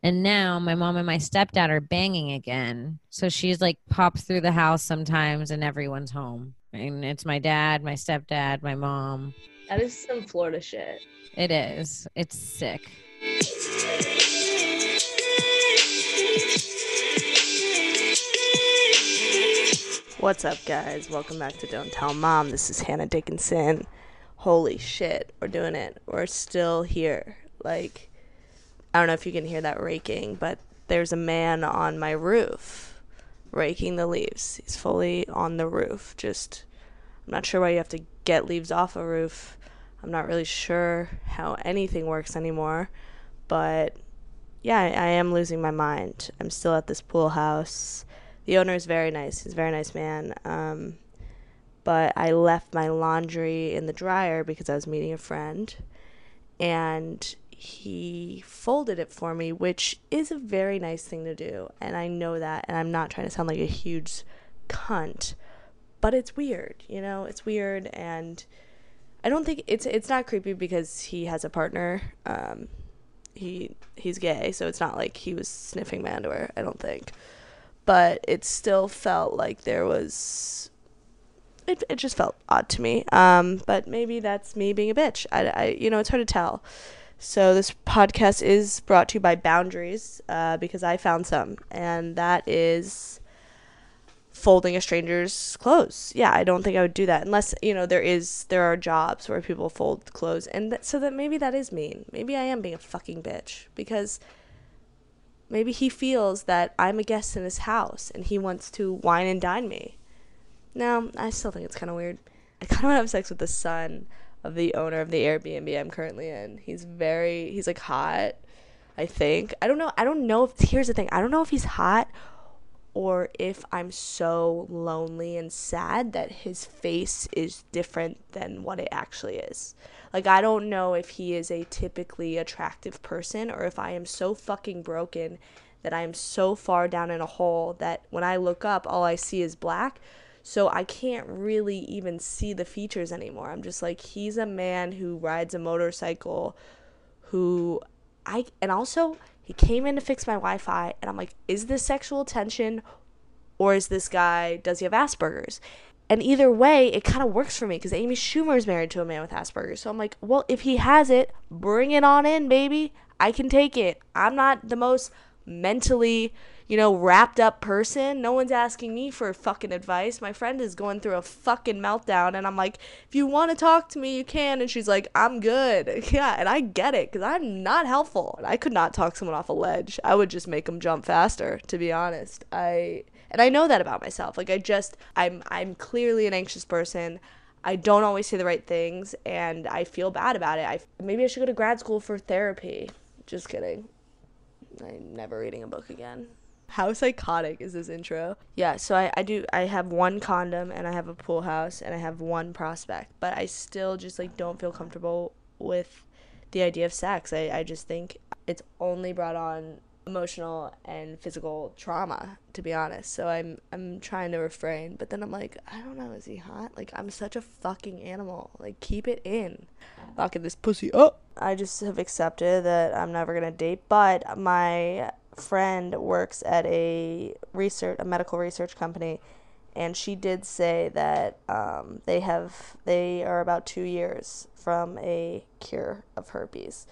And now my mom and my stepdad are banging again. So she's like pops through the house sometimes and everyone's home. And it's my dad, my stepdad, my mom. That is some Florida shit. It is. It's sick. What's up, guys? Welcome back to Don't Tell Mom. This is Hannah Dickinson. Holy shit, we're doing it. We're still here. Like, I don't know if you can hear that raking, but there's a man on my roof raking the leaves. He's fully on the roof. Just, I'm not sure why you have to get leaves off a roof. I'm not really sure how anything works anymore, but yeah, I, I am losing my mind. I'm still at this pool house. The owner is very nice. He's a very nice man. Um, but I left my laundry in the dryer because I was meeting a friend, and he folded it for me, which is a very nice thing to do. And I know that, and I'm not trying to sound like a huge cunt, but it's weird, you know? It's weird, and I don't think it's it's not creepy because he has a partner. Um, he he's gay, so it's not like he was sniffing my underwear. I don't think, but it still felt like there was. It it just felt odd to me. Um, but maybe that's me being a bitch. I, I you know it's hard to tell. So this podcast is brought to you by Boundaries, uh, because I found some, and that is folding a stranger's clothes. Yeah, I don't think I would do that unless you know there is there are jobs where people fold clothes, and th- so that maybe that is mean. Maybe I am being a fucking bitch because maybe he feels that I'm a guest in his house and he wants to wine and dine me. No, I still think it's kind of weird. I kind of want to have sex with the son of the owner of the Airbnb I'm currently in. He's very he's like hot. I think. I don't know. I don't know if here's the thing. I don't know if he's hot or if I'm so lonely and sad that his face is different than what it actually is. Like, I don't know if he is a typically attractive person or if I am so fucking broken that I am so far down in a hole that when I look up, all I see is black. So I can't really even see the features anymore. I'm just like, he's a man who rides a motorcycle, who I, and also, he came in to fix my Wi Fi, and I'm like, is this sexual tension or is this guy, does he have Asperger's? And either way, it kind of works for me because Amy Schumer is married to a man with Asperger's. So I'm like, well, if he has it, bring it on in, baby. I can take it. I'm not the most mentally, you know, wrapped up person. No one's asking me for fucking advice. My friend is going through a fucking meltdown, and I'm like, if you want to talk to me, you can. And she's like, I'm good. Yeah, and I get it because I'm not helpful. I could not talk someone off a ledge. I would just make them jump faster, to be honest. I and I know that about myself. Like I just I'm I'm clearly an anxious person. I don't always say the right things and I feel bad about it. I maybe I should go to grad school for therapy. Just kidding. I'm never reading a book again. How psychotic is this intro? Yeah, so I, I do I have one condom and I have a pool house and I have one prospect, but I still just like don't feel comfortable with the idea of sex. I, I just think it's only brought on emotional and physical trauma to be honest. So i'm i'm trying to refrain but then i'm like i don't know is he hot? Like i'm such a fucking animal. Like keep it in. Locking this pussy up. I just have accepted that i'm never gonna date but my friend works at a research a medical research company and she did say that um, they have they are about two years from a cure of herpes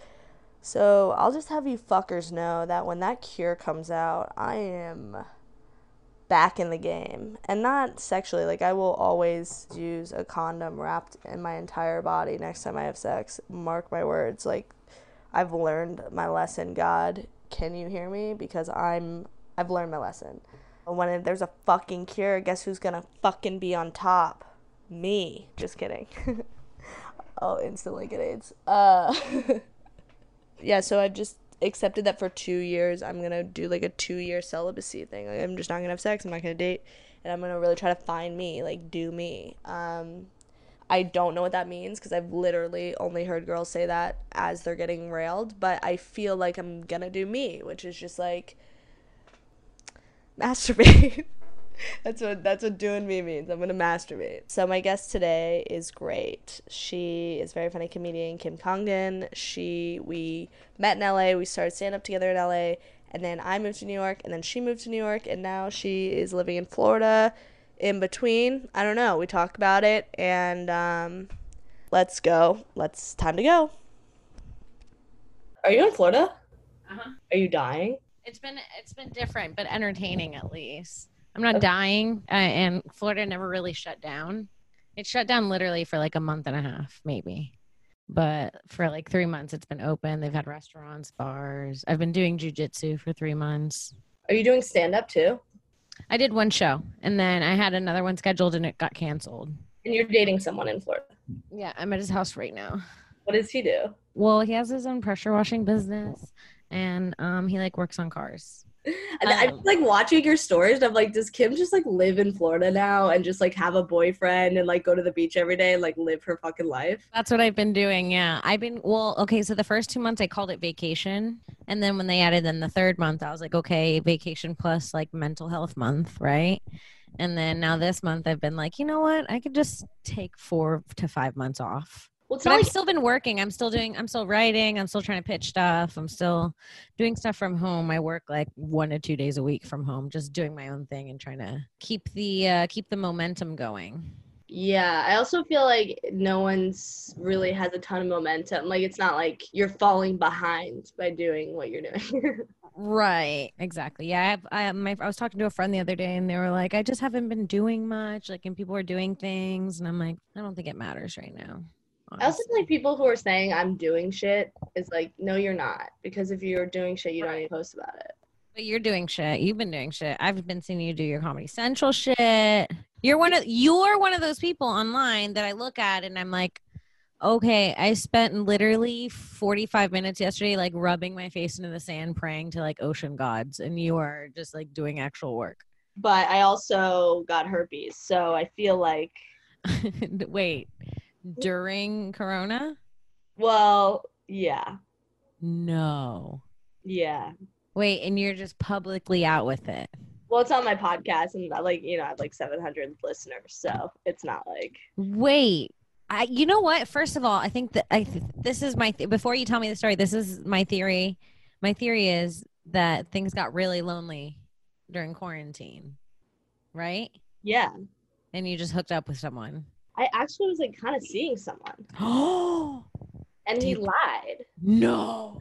so I'll just have you fuckers know that when that cure comes out, I am back in the game. And not sexually, like I will always use a condom wrapped in my entire body next time I have sex. Mark my words. Like I've learned my lesson, God. Can you hear me? Because I'm I've learned my lesson. When there's a fucking cure, guess who's gonna fucking be on top? Me. Just kidding. I'll instantly get AIDS. Uh yeah, so I've just accepted that for two years I'm gonna do like a two year celibacy thing. Like I'm just not gonna have sex. I'm not gonna date, and I'm gonna really try to find me, like do me. Um, I don't know what that means because I've literally only heard girls say that as they're getting railed. But I feel like I'm gonna do me, which is just like masturbate. that's what that's what doing me means. I'm gonna masturbate. So my guest today is great. She is very funny comedian Kim Congdon. She we met in LA. We started stand up together in LA, and then I moved to New York, and then she moved to New York, and now she is living in Florida. In between, I don't know. We talk about it, and um, let's go. Let's time to go. Are you in Florida? Uh huh. Are you dying? It's been it's been different, but entertaining at least. I'm not dying, uh, and Florida never really shut down. It shut down literally for like a month and a half, maybe. But for like three months, it's been open. They've had restaurants, bars. I've been doing jujitsu for three months. Are you doing stand up too? I did one show, and then I had another one scheduled, and it got canceled. And you're dating someone in Florida. Yeah, I'm at his house right now. What does he do? Well, he has his own pressure washing business, and um, he like works on cars. And I'm Um, like watching your stories. I'm like, does Kim just like live in Florida now and just like have a boyfriend and like go to the beach every day and like live her fucking life? That's what I've been doing. Yeah. I've been, well, okay. So the first two months I called it vacation. And then when they added in the third month, I was like, okay, vacation plus like mental health month. Right. And then now this month I've been like, you know what? I could just take four to five months off. Well, it's But I've still been working. I'm still doing, I'm still writing. I'm still trying to pitch stuff. I'm still doing stuff from home. I work like one to two days a week from home, just doing my own thing and trying to keep the, uh, keep the momentum going. Yeah, I also feel like no one's really has a ton of momentum. Like it's not like you're falling behind by doing what you're doing. Right, exactly. Yeah, I have, I, my, I was talking to a friend the other day, and they were like, "I just haven't been doing much. Like, and people are doing things, and I'm like, I don't think it matters right now." I also honestly. feel like people who are saying I'm doing shit is like, no, you're not. Because if you're doing shit, you don't need to post about it. But you're doing shit. You've been doing shit. I've been seeing you do your Comedy Central shit. You're one of you're one of those people online that I look at, and I'm like, okay, I spent literally 45 minutes yesterday, like rubbing my face into the sand, praying to like ocean gods, and you are just like doing actual work. But I also got herpes, so I feel like, Wait, during Corona? well, yeah, No. yeah. Wait, and you're just publicly out with it. Well, it's on my podcast, and I like you know I have like 700 listeners, so it's not like Wait. I, you know what? First of all, I think that I th- this is my th- before you tell me the story. This is my theory. My theory is that things got really lonely during quarantine, right? yeah. And you just hooked up with someone. I actually was like kind of seeing someone, Oh and he lied. no!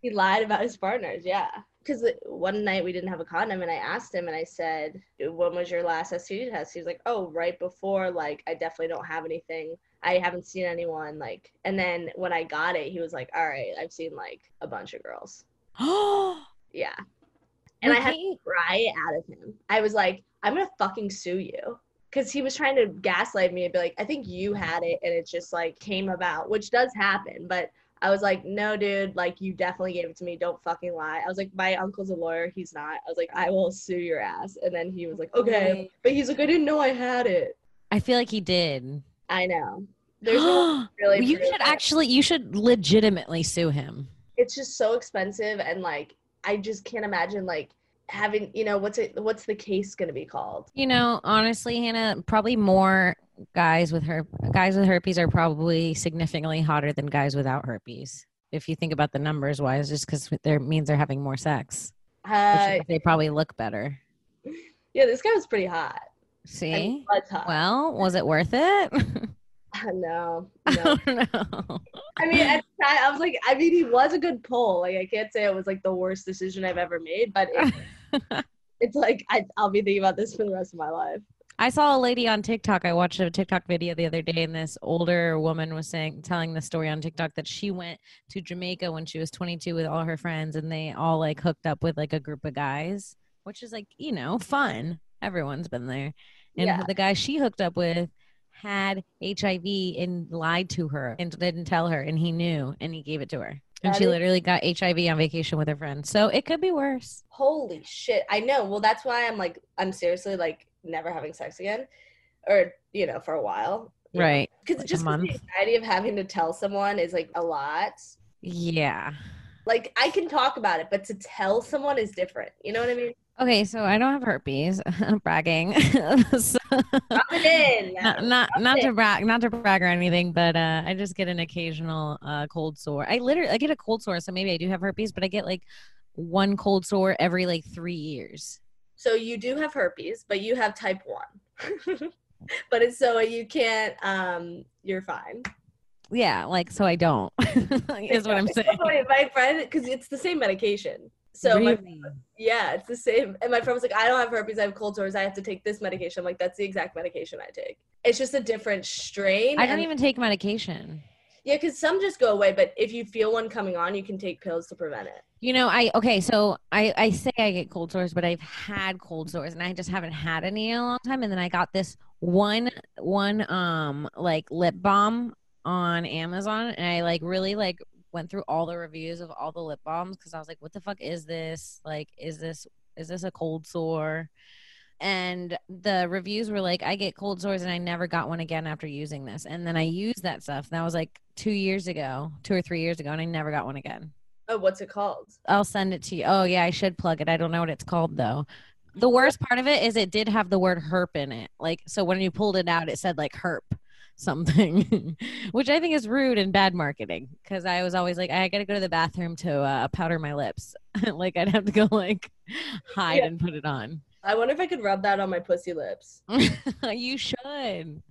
He lied about his partners, yeah. Because one night we didn't have a condom, and I asked him, and I said, "When was your last STD test?" He was like, "Oh, right before. Like, I definitely don't have anything. I haven't seen anyone. Like." And then when I got it, he was like, "All right, I've seen like a bunch of girls." Oh, Yeah. And I had to cry out of him. I was like, "I'm gonna fucking sue you." Because he was trying to gaslight me and be like, I think you had it and it just like came about, which does happen. But I was like, no, dude, like you definitely gave it to me. Don't fucking lie. I was like, my uncle's a lawyer. He's not. I was like, I will sue your ass. And then he was like, okay. But he's like, I didn't know I had it. I feel like he did. I know. There's no really. you should that- actually, you should legitimately sue him. It's just so expensive, and like, I just can't imagine like having, you know, what's it? What's the case gonna be called? You know, honestly, Hannah, probably more guys with her guys with herpes are probably significantly hotter than guys without herpes. If you think about the numbers wise, just because there means they're having more sex, Uh, they probably look better. yeah, this guy was pretty hot. See, hot. well, was it worth it? no, I no. don't know. I mean, at the time, I was like, I mean, he was a good pull. Like, I can't say it was like the worst decision I've ever made, but it, it's like I, I'll be thinking about this for the rest of my life. I saw a lady on TikTok. I watched a TikTok video the other day, and this older woman was saying, telling the story on TikTok that she went to Jamaica when she was 22 with all her friends, and they all like hooked up with like a group of guys, which is like you know fun. Everyone's been there, and Yeah. the guy she hooked up with had HIV and lied to her and didn't tell her, and he knew, and he gave it to her, and That she is- literally got HIV on vacation with her friends. So it could be worse. Holy shit! I know. Well, that's why I'm like, I'm seriously like never having sex again, or you know, for a while. Right. Because Like just the anxiety of having to tell someone is like a lot. Yeah. Like I can talk about it, but to tell someone is different. You know what I mean? Okay, so I don't have herpes. bragging. So- Drop it in. not not, not to brag, not to brag or anything, but uh, I just get an occasional uh, cold sore. I literally I get a cold sore, so maybe I do have herpes, but I get like one cold sore every like three years. So you do have herpes, but you have type one. but it's so you can't. Um, you're fine. Yeah, like so I don't. is what I'm saying. so funny, My friend, because it's the same medication. So my, Really? Yeah, it's the same. And my friend was like, "I don't have herpes. I have cold sores. I have to take this medication." I'm like, "That's the exact medication I take. It's just a different strain." I don't and- even take medication. Yeah, because some just go away, but if you feel one coming on, you can take pills to prevent it. You know, I okay, so I I say I get cold sores, but I've had cold sores and I just haven't had any in a long time. And then I got this one one um like lip balm on Amazon, and I like really like went through all the reviews of all the lip balms because I was like, what the fuck is this? Like, is this is this a cold sore? And the reviews were like, I get cold sores and I never got one again after using this. And then I used that stuff. And that was like two years ago, two or three years ago, and I never got one again. Oh, what's it called? I'll send it to you. Oh yeah, I should plug it. I don't know what it's called though. The mm-hmm. worst part of it is it did have the word herp in it. Like so when you pulled it out, it said like herp something, which I think is rude and bad marketing. Because I was always like, I got to go to the bathroom to uh, powder my lips. like I'd have to go like hide Yeah. and put it on. I wonder if I could rub that on my pussy lips. you should.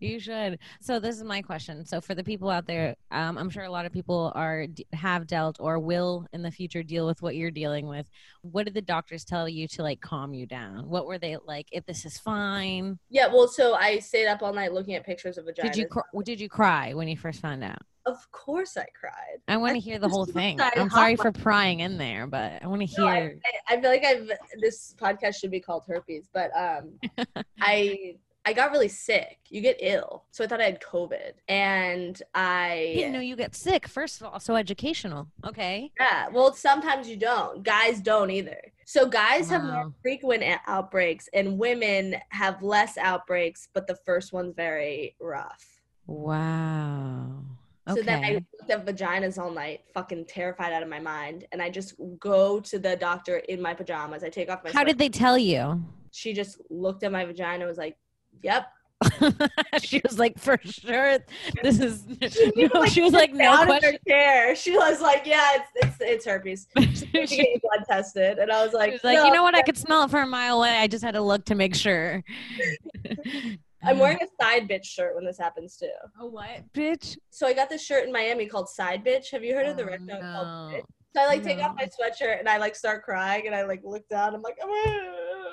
You should. So this is my question. So for the people out there, um, I'm sure a lot of people are have dealt or will in the future deal with what you're dealing with. What did the doctors tell you to like calm you down? What were they like? If this is fine. Yeah, well, so I stayed up all night looking at pictures of vaginas. Did you cr- did you cry when you first found out? Of course, I cried. I want to hear the whole thing. I'm sorry for prying in there, but I want to No, I- hear. I, I feel like I've this podcast should be called herpes, but um, I I got really sick. You get ill, so I thought I had COVID, and I didn't know you get sick. First of all, so educational. Okay. yeah. Well, sometimes you don't. Guys don't either. So guys have more frequent outbreaks, and women have less outbreaks, but the first one's very rough. Wow. Okay. So then I looked at vaginas all night, fucking terrified out of my mind, and I just go to the doctor in my pajamas. I take off my. How did they tell you? She just looked at my vagina, and was like, "Yep." she was like, for sure, this is. She No, she was like, no question. her chair. She was like, "Yeah, it's it's, it's herpes." She she had to get your blood tested, and I was like, was like, "No, you know what? I could smell it from a mile away. I just had to look to make sure. I'm wearing a side bitch shirt when this happens too. a what, bitch? So I got this shirt in Miami called Side Bitch. Have you heard of the Oh, restaurant no. Bitch? So I like take off my sweatshirt and I like start crying and I like look down. I'm like, "Ah."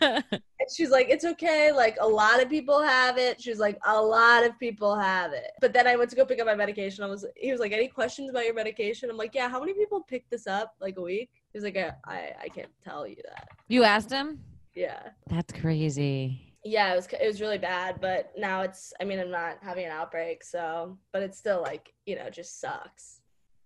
And she's like, it's okay. Like a lot of people have it. She's like, a lot of people have it. But then I went to go pick up my medication. I was, he was like, any questions about your medication? I'm like, yeah. How many people pick this up like a week? He's like, I, I, I can't tell you that. you asked him? Yeah. That's crazy. Yeah, it was it was really bad, but now it's I mean, I'm not having an outbreak, so but it's still like, you know, just sucks.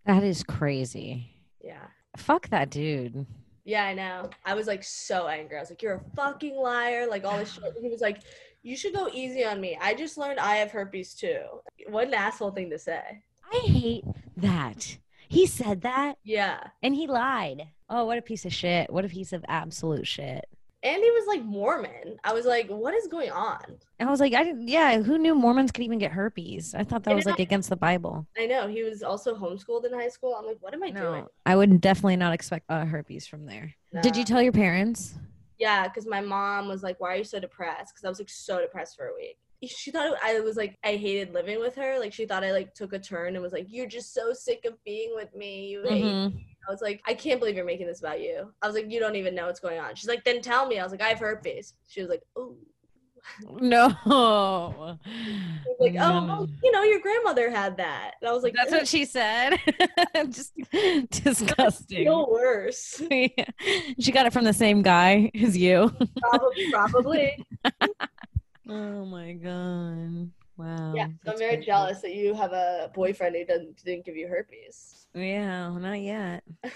That is crazy. Yeah. Fuck that dude. Yeah, I know. I was like so angry. I was like, "You're a fucking liar!" Like all this shit. He was like, "You should go easy on me. I just learned I have herpes too." What an asshole thing to say. I hate that. He said that Yeah, and he lied. Oh, what a piece of shit. What a piece of absolute shit. And he was like Mormon. I was like, "What is going on?" And I was like, I didn't, yeah, who knew Mormons could even get herpes? I thought that was Yeah. like against the Bible. I know he was also homeschooled in high school. I'm like, "What am I doing?" No, I would definitely not expect uh, herpes from there. Did you tell your parents? Yeah, because my mom was like, "Why are you so depressed?" Because I was like so depressed for a week. She thought I was like I hated living with her. Like she thought I like took a turn and was like, "You're just so sick of being with me. You hate." Mhm. me." I was like, "I can't believe you're making this about you." I was like, "You don't even know what's going on." She's like, "Then tell me." I was like, "I have herpes." She was like, "Oh." No. Like, "Oh, well, you know, your grandmother had that." And I was like, That's "Ugh, what she said. Just disgusting. feel worse." Yeah. She got it from the same guy as you. probably, probably. Oh my god. Wow. Yeah, so I'm very jealous that you have a boyfriend who doesn't didn't give you herpes. Yeah, not yet.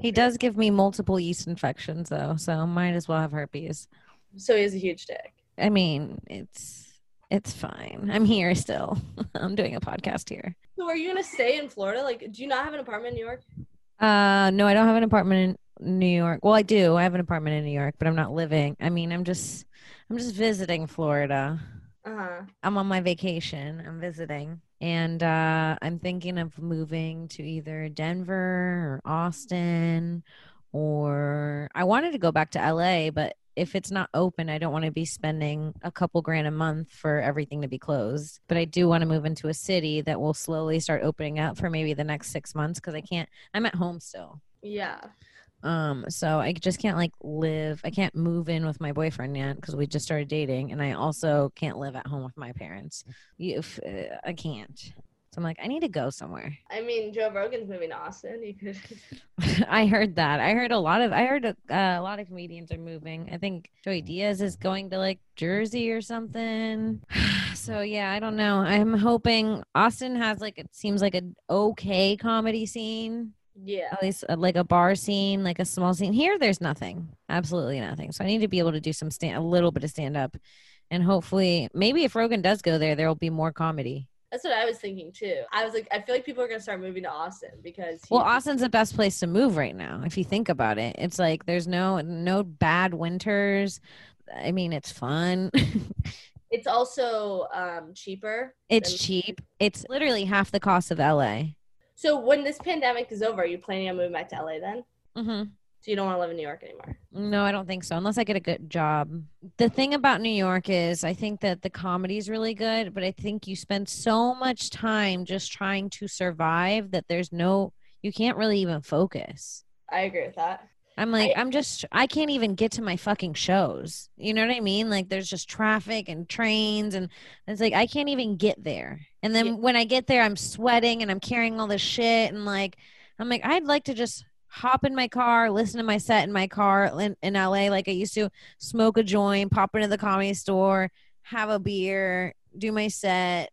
He does give me multiple yeast infections though, so might as well have herpes. so he has a huge dick. I mean, it's it's fine. I'm here still. I'm doing a podcast here. So are you gonna stay in Florida? Like, do you not have an apartment in New York? Uh no, I don't have an apartment in New York. Well, I do. I have an apartment in New York, but I'm not living. I mean, I'm just I'm just visiting Florida. Uh huh. I'm on my vacation. I'm visiting. And uh, I'm thinking of moving to either Denver or Austin or I wanted to go back to LA, but if it's not open, I don't want to be spending a couple grand a month for everything to be closed. But I do want to move into a city that will slowly start opening up for maybe the next six months because I can't, I'm at home still. Yeah. Um, so I just can't like live. I can't move in with my boyfriend yet because we just started dating, and I also can't live at home with my parents. You, if, uh, I can't. So I'm like, I need to go somewhere. I mean, Joe Rogan's moving to Austin. You could. I heard that. I heard a lot of. I heard a, uh, a lot of comedians are moving. I think Joey Diaz is going to like Jersey or something. So yeah, I don't know. I'm hoping Austin has like it seems like an okay comedy scene. Yeah. at least uh, like a bar scene, like a small scene. Here, there's nothing, absolutely nothing. So I need to be able to do some stand, a little bit of stand up, and hopefully, maybe if Rogan does go there, there will be more comedy. That's what I was thinking too. I was like, I feel like people are gonna start moving to Austin because. he- Well, Austin's the best place to move right now. If you think about it, it's like there's no no bad winters. I mean, it's fun. It's also um, cheaper. it's than- cheap. It's literally half the cost of LA. So when this pandemic is over, are you planning on moving back to LA then? hmm So you don't want to live in New York anymore? No, I don't think so, unless I get a good job. The thing about New York is, I think that the comedy is really good, but I think you spend so much time just trying to survive that there's no, you can't really even focus. I agree with that. I'm like, I'm just, I can't even get to my fucking shows. You know what I mean? Like, there's just traffic and trains, and it's like, I can't even get there. And then Yeah. when I get there, I'm sweating and I'm carrying all this shit. And like, I'm like, I'd like to just hop in my car, listen to my set in my car in, in LA, like I used to, smoke a joint, pop into the comedy store, have a beer, do my set,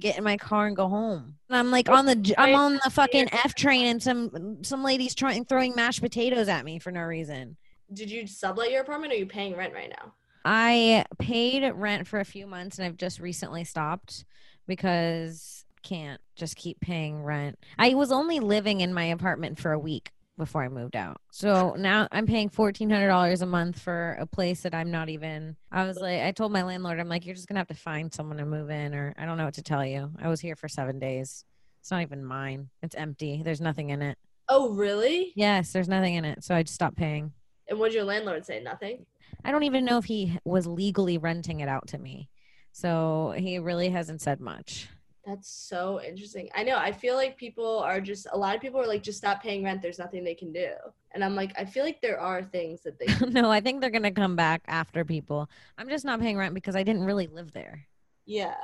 get in my car and go home. And I'm like on the I'm on the fucking F train and some some ladies trying throwing mashed potatoes at me for no reason. Did you sublet your apartment or are you paying rent right now? I paid rent for a few months and I've just recently stopped because can't just keep paying rent. I was only living in my apartment for a week before I moved out. So now I'm paying $1400 a month for a place that I'm not even I was like I told my landlord I'm like you're just going to have to find someone to move in or I don't know what to tell you. I was here for 7 days. It's not even mine. It's empty. There's nothing in it. Oh, really? Yes, there's nothing in it. So I just stopped paying. And what'd your landlord say? Nothing. I don't even know if he was legally renting it out to me. So he really hasn't said much. That's so interesting. I know. I feel like people are just a lot of people are like, just stop paying rent. There's nothing they can do. And I'm like, I feel like there are things that they. no, I think they're going to come back after people. I'm just not paying rent because I didn't really live there. yeah.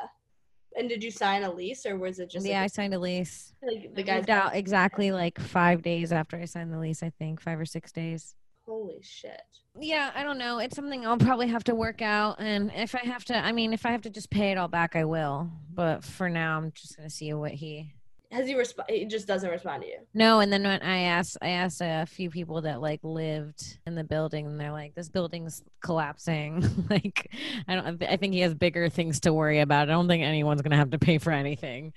And did you sign a lease or was it just yeah, I signed a lease. like the moved out exactly like five days after I signed the lease, I think, five or six days. Holy shit. Yeah, I don't know. It's something I'll probably have to work out. And if I have to, I mean, if I have to just pay it all back, I will. But for now, I'm just going to see what he. Has he respond? He just doesn't respond to you. No, and then when I asked, I asked a few people that like lived in the building, and they're like, "This building's collapsing." like, I don't. I think he has bigger things to worry about. I don't think anyone's gonna have to pay for anything.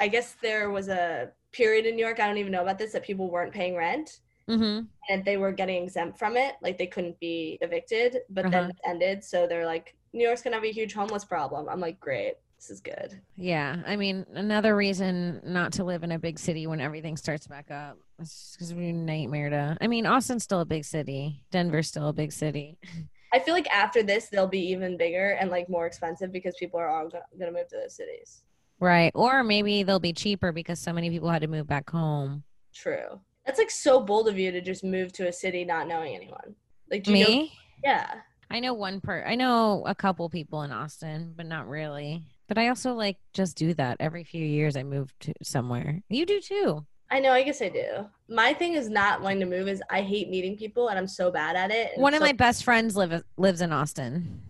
I guess there was a period in New York. I don't even know about this that people weren't paying rent, Mm-hmm. and they were getting exempt from it. Like they couldn't be evicted, but then Uh-huh. it ended. So they're like, New York's gonna have a huge homeless problem. I'm like, great, this is good. Yeah, I mean, another reason not to live in a big city when everything starts back up. It's because we nightmare to. I mean, Austin's still a big city. Denver's still a big city. I feel like after this, they'll be even bigger and like more expensive because people are all gonna move to those cities. Right. Or maybe they'll be cheaper because so many people had to move back home. True. That's like so bold of you to just move to a city not knowing anyone. Like, do you know- Me? yeah. I know one per I know a couple people in Austin, but not really. But I also like just do that every few years I move to somewhere. You do too. I know. I guess I do. My thing is not wanting to move. Is I hate meeting people, and I'm so bad at it. One of so- my best friends live lives in Austin.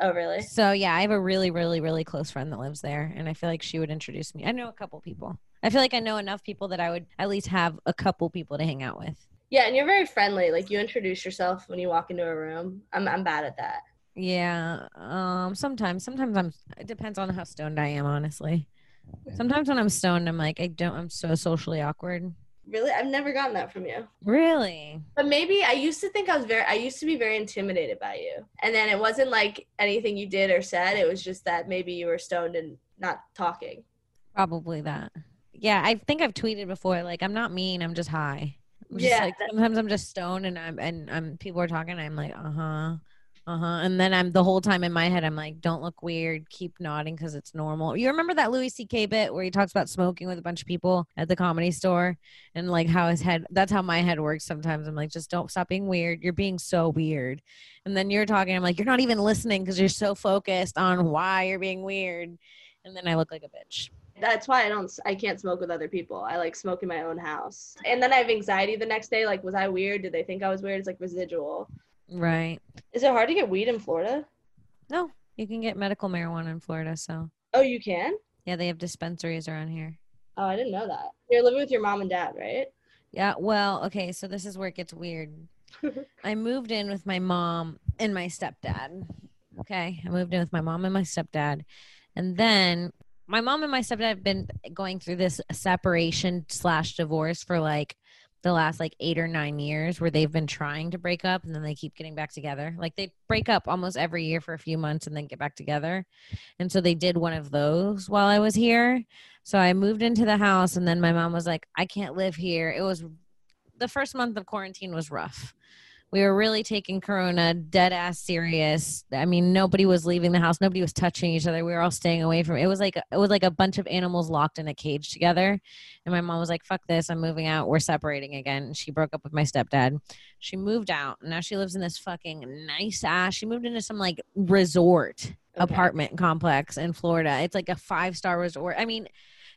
Oh, really? So yeah, I have a really, really, really close friend that lives there, and I feel like she would introduce me. I know a couple people. I feel like I know enough people that I would at least have a couple people to hang out with. Yeah, and you're very friendly. Like you introduce yourself when you walk into a room. I'm I'm bad at that. Yeah. Um. Sometimes. Sometimes I'm. It depends on how stoned I am. Honestly. Sometimes when I'm stoned, I'm like I don't. I'm so socially awkward. Really, I've never gotten that from you. Really. But maybe I used to think I was very. I used to be very intimidated by you, and then it wasn't like anything you did or said. It was just that maybe you were stoned and not talking. Probably that. Yeah, I think I've tweeted before. Like, I'm not mean. I'm just high. I'm just, Yeah, Like sometimes I'm just stoned and I'm and I'm people are talking. I'm like, uh huh, uh huh. And then I'm the whole time in my head. I'm like, don't look weird. Keep nodding because it's normal. You remember that Louis C.K. bit where he talks about smoking with a bunch of people at the comedy store and like how his head. That's how my head works sometimes. I'm like, just don't stop being weird. You're being so weird. And then you're talking. I'm like, you're not even listening because you're so focused on why you're being weird. And then I look like a bitch. That's why I don't. I can't smoke with other people. I like smoke in my own house, and then I have anxiety the next day. Like, was I weird? Did they think I was weird? It's like residual. Right. Is it hard to get weed in Florida? No, you can get medical marijuana in Florida. So Oh, you can. yeah, they have dispensaries around here. Oh, I didn't know that. You're living with your mom and dad, right? Yeah. Well, okay. So this is where it gets weird. I moved in with my mom and my stepdad. Okay. I moved in with my mom and my stepdad. And then my mom and my stepdad have been going through this separation slash divorce for like the last like eight or nine years where they've been trying to break up and then they keep getting back together. Like they break up almost every year for a few months and then get back together. And so they did one of those while I was here. So I moved into the house and then my mom was like, I can't live here. It was the first month of quarantine was rough. We were really taking Corona dead ass serious. I mean, nobody was leaving the house. Nobody was touching each other. We were all staying away from it. Was like it was like a bunch of animals locked in a cage together. And my mom was like, "Fuck this! I'm moving out. We're separating again." And she broke up with my stepdad. She moved out. And now she lives in this fucking nice ass. She moved into some like resort Okay. apartment complex in Florida. It's like a five star resort. I mean,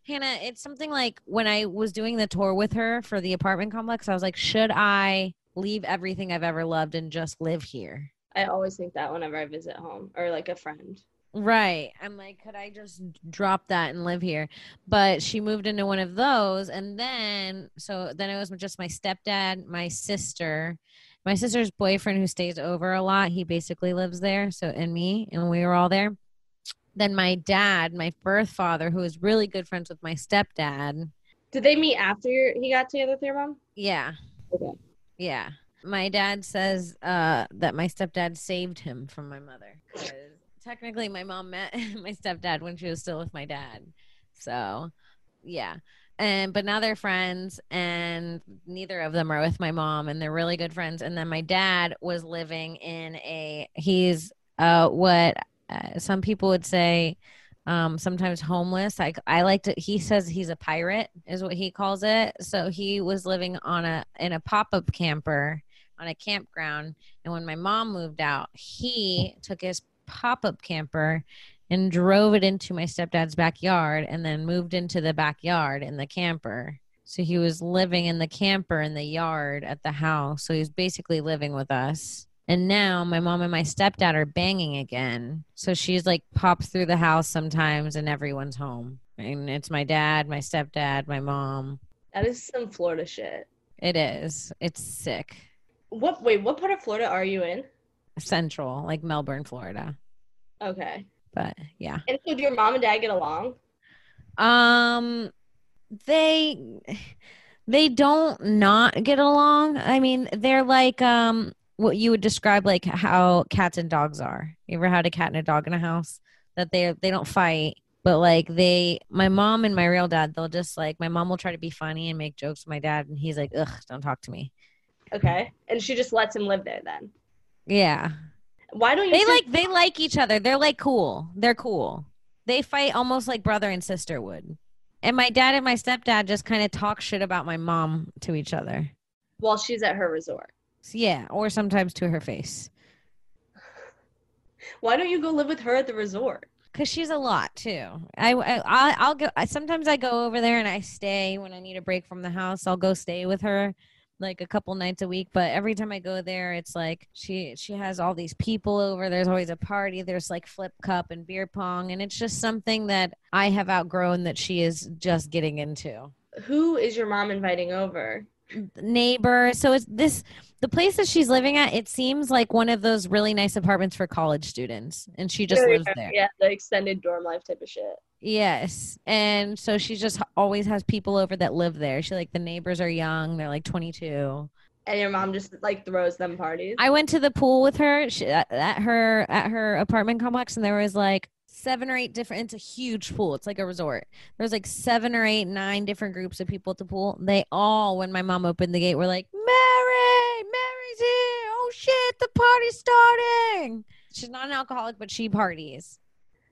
Hannah, it's something like when I was doing the tour with her for the apartment complex, I was like, should I leave everything I've ever loved and just live here? I always think that whenever I visit home or like a friend. Right. I'm like, could I just drop that and live here? But she moved into one of those. And then, so then it was just my stepdad, my sister, my sister's boyfriend who stays over a lot. He basically lives there. So, and me, and we were all there. Then my dad, my birth father, who is really good friends with my stepdad. Did they meet after he got together with your mom? Yeah. Okay. Yeah. My dad says uh, that my stepdad saved him from my mother. Technically, my mom met my stepdad when she was still with my dad. So, yeah. And but now they're friends, and neither of them are with my mom, and they're really good friends. And then my dad was living in a he's uh what uh, some people would say um sometimes homeless. Like i like to he says he's a pirate is what he calls it. So he was living on a in a pop-up camper on a campground. And when my mom moved out he took his pop-up camper and drove it into my stepdad's backyard and then moved into the backyard in the camper. So he was living in the camper in the yard at the house. So he's basically living with us. And now my mom and my stepdad are banging again. So she's like pops through the house sometimes and everyone's home. And it's my dad, my stepdad, my mom. That is some Florida shit. It is. It's sick. What? Wait, what part of Florida are you in? Central, like Melbourne, Florida. Okay. But yeah. And so, do your mom and dad get along? Um they they don't not get along. I mean, they're like um what you would describe like how cats and dogs are. You ever had a cat and a dog in a house? That they they don't fight, but like they my mom and my real dad, they'll just like my mom will try to be funny and make jokes with my dad and he's like, Ugh, don't talk to me. Okay. And she just lets him live there then. Yeah. Why don't you? They like they like each other. They're like cool. They're cool. They fight almost like brother and sister would. And my dad and my stepdad just kind of talk shit about my mom to each other. while she's at her resort. Yeah, or sometimes to her face. Why don't you go live with her at the resort? Cause she's a lot too. I, I I- I'll go. I, sometimes I go over there and I stay when I need a break from the house. I'll go stay with her, like a couple nights a week. But every time I go there, it's like she she has all these people over. There's always a party. There's like flip cup and beer pong, and it's just something that I have outgrown that she is just getting into. Who is your mom inviting over? Neighbor. So it's this the place that she's living at. It seems like one of those really nice apartments for college students, and she just oh, Yeah, lives there. Yeah, the extended dorm life type of shit. Yes, and so she just always has people over that live there. She like the neighbors are young; they're like twenty two. And your mom just like throws them parties. I went to the pool with her she, at her at her apartment complex, and there was like seven or eight different. It's a huge pool. It's like a resort. There's like seven or eight, nine different groups of people at the pool. They all, when my mom opened the gate, were like, "Mary, Mary's here! Oh shit, the party's starting!" She's not an alcoholic, but she parties.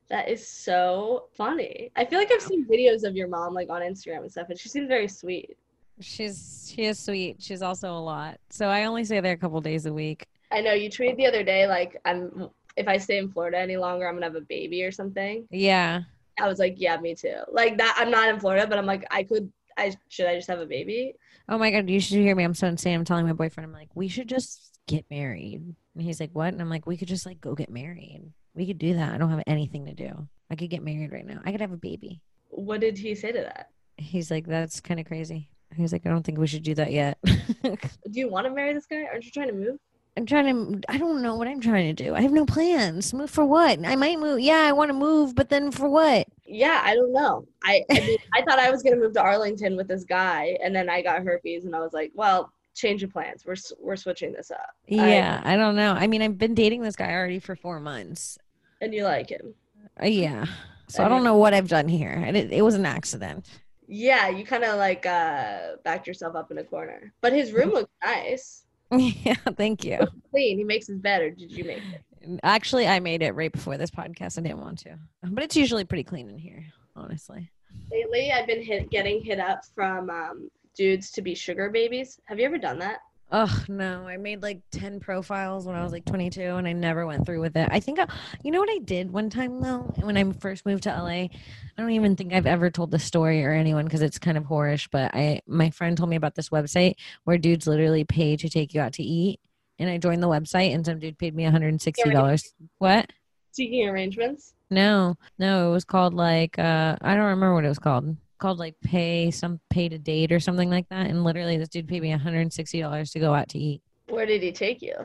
that is so funny. I feel like I've seen videos of your mom like on Instagram and stuff, and she seems very sweet. She's she is sweet. She's also a lot. So I only stay there a couple days a week. I know you tweeted the other day like I'm if I stay in Florida any longer, I'm gonna have a baby or something. Yeah. I was like, yeah, me too. Like that. I'm not in Florida, but I'm like, I could. I should. I just have a baby. Oh my god, you should hear me. I'm so insane. I'm telling my boyfriend, I'm like, we should just get married. And he's like, What? And I'm like, we could just like go get married. We could do that. I don't have anything to do. I could get married right now. I could have a baby. What did he say to that? He's like, That's kind of crazy. He's like, I don't think we should do that yet. Do you want to marry this guy? Aren't you trying to move? I'm trying to I don't know what I'm trying to do. I have no plans. Move for what? I might move. Yeah, I want to move, but then for what? Yeah, I don't know. I I, mean, I thought I was gonna move to Arlington with this guy, and then I got herpes, and I was like, well, change of plans. We're we're switching this up. Yeah, I don't know. I mean, I've been dating this guy already for four months. and you like him. Uh, yeah. So I I don't know what I've done here. It, it was an accident. Yeah, you kind of like uh backed yourself up in a corner. But his room looks nice, yeah, thank you. clean. He makes his bed, or did you make it? Actually, I made it right before this podcast. I didn't want to, but it's usually pretty clean in here, honestly. Lately, I've been hit getting hit up from um, dudes to be sugar babies. Have you ever done that? Oh no, I made like ten profiles when I was like 22, and I never went through with it. I think, I, you know what I did one time though, when I first moved to LA. I don't even think I've ever told the story or anyone because it's kind of whorish. But I, my friend told me about this website where dudes literally pay to take you out to eat, and I joined the website, and some dude paid me 160 dollars. What? Seeking arrangements. No, no, it was called like uh I don't remember what it was called. Called like pay some pay to date or something like that. And literally this dude paid me $160 to go out to eat. Where did he take you?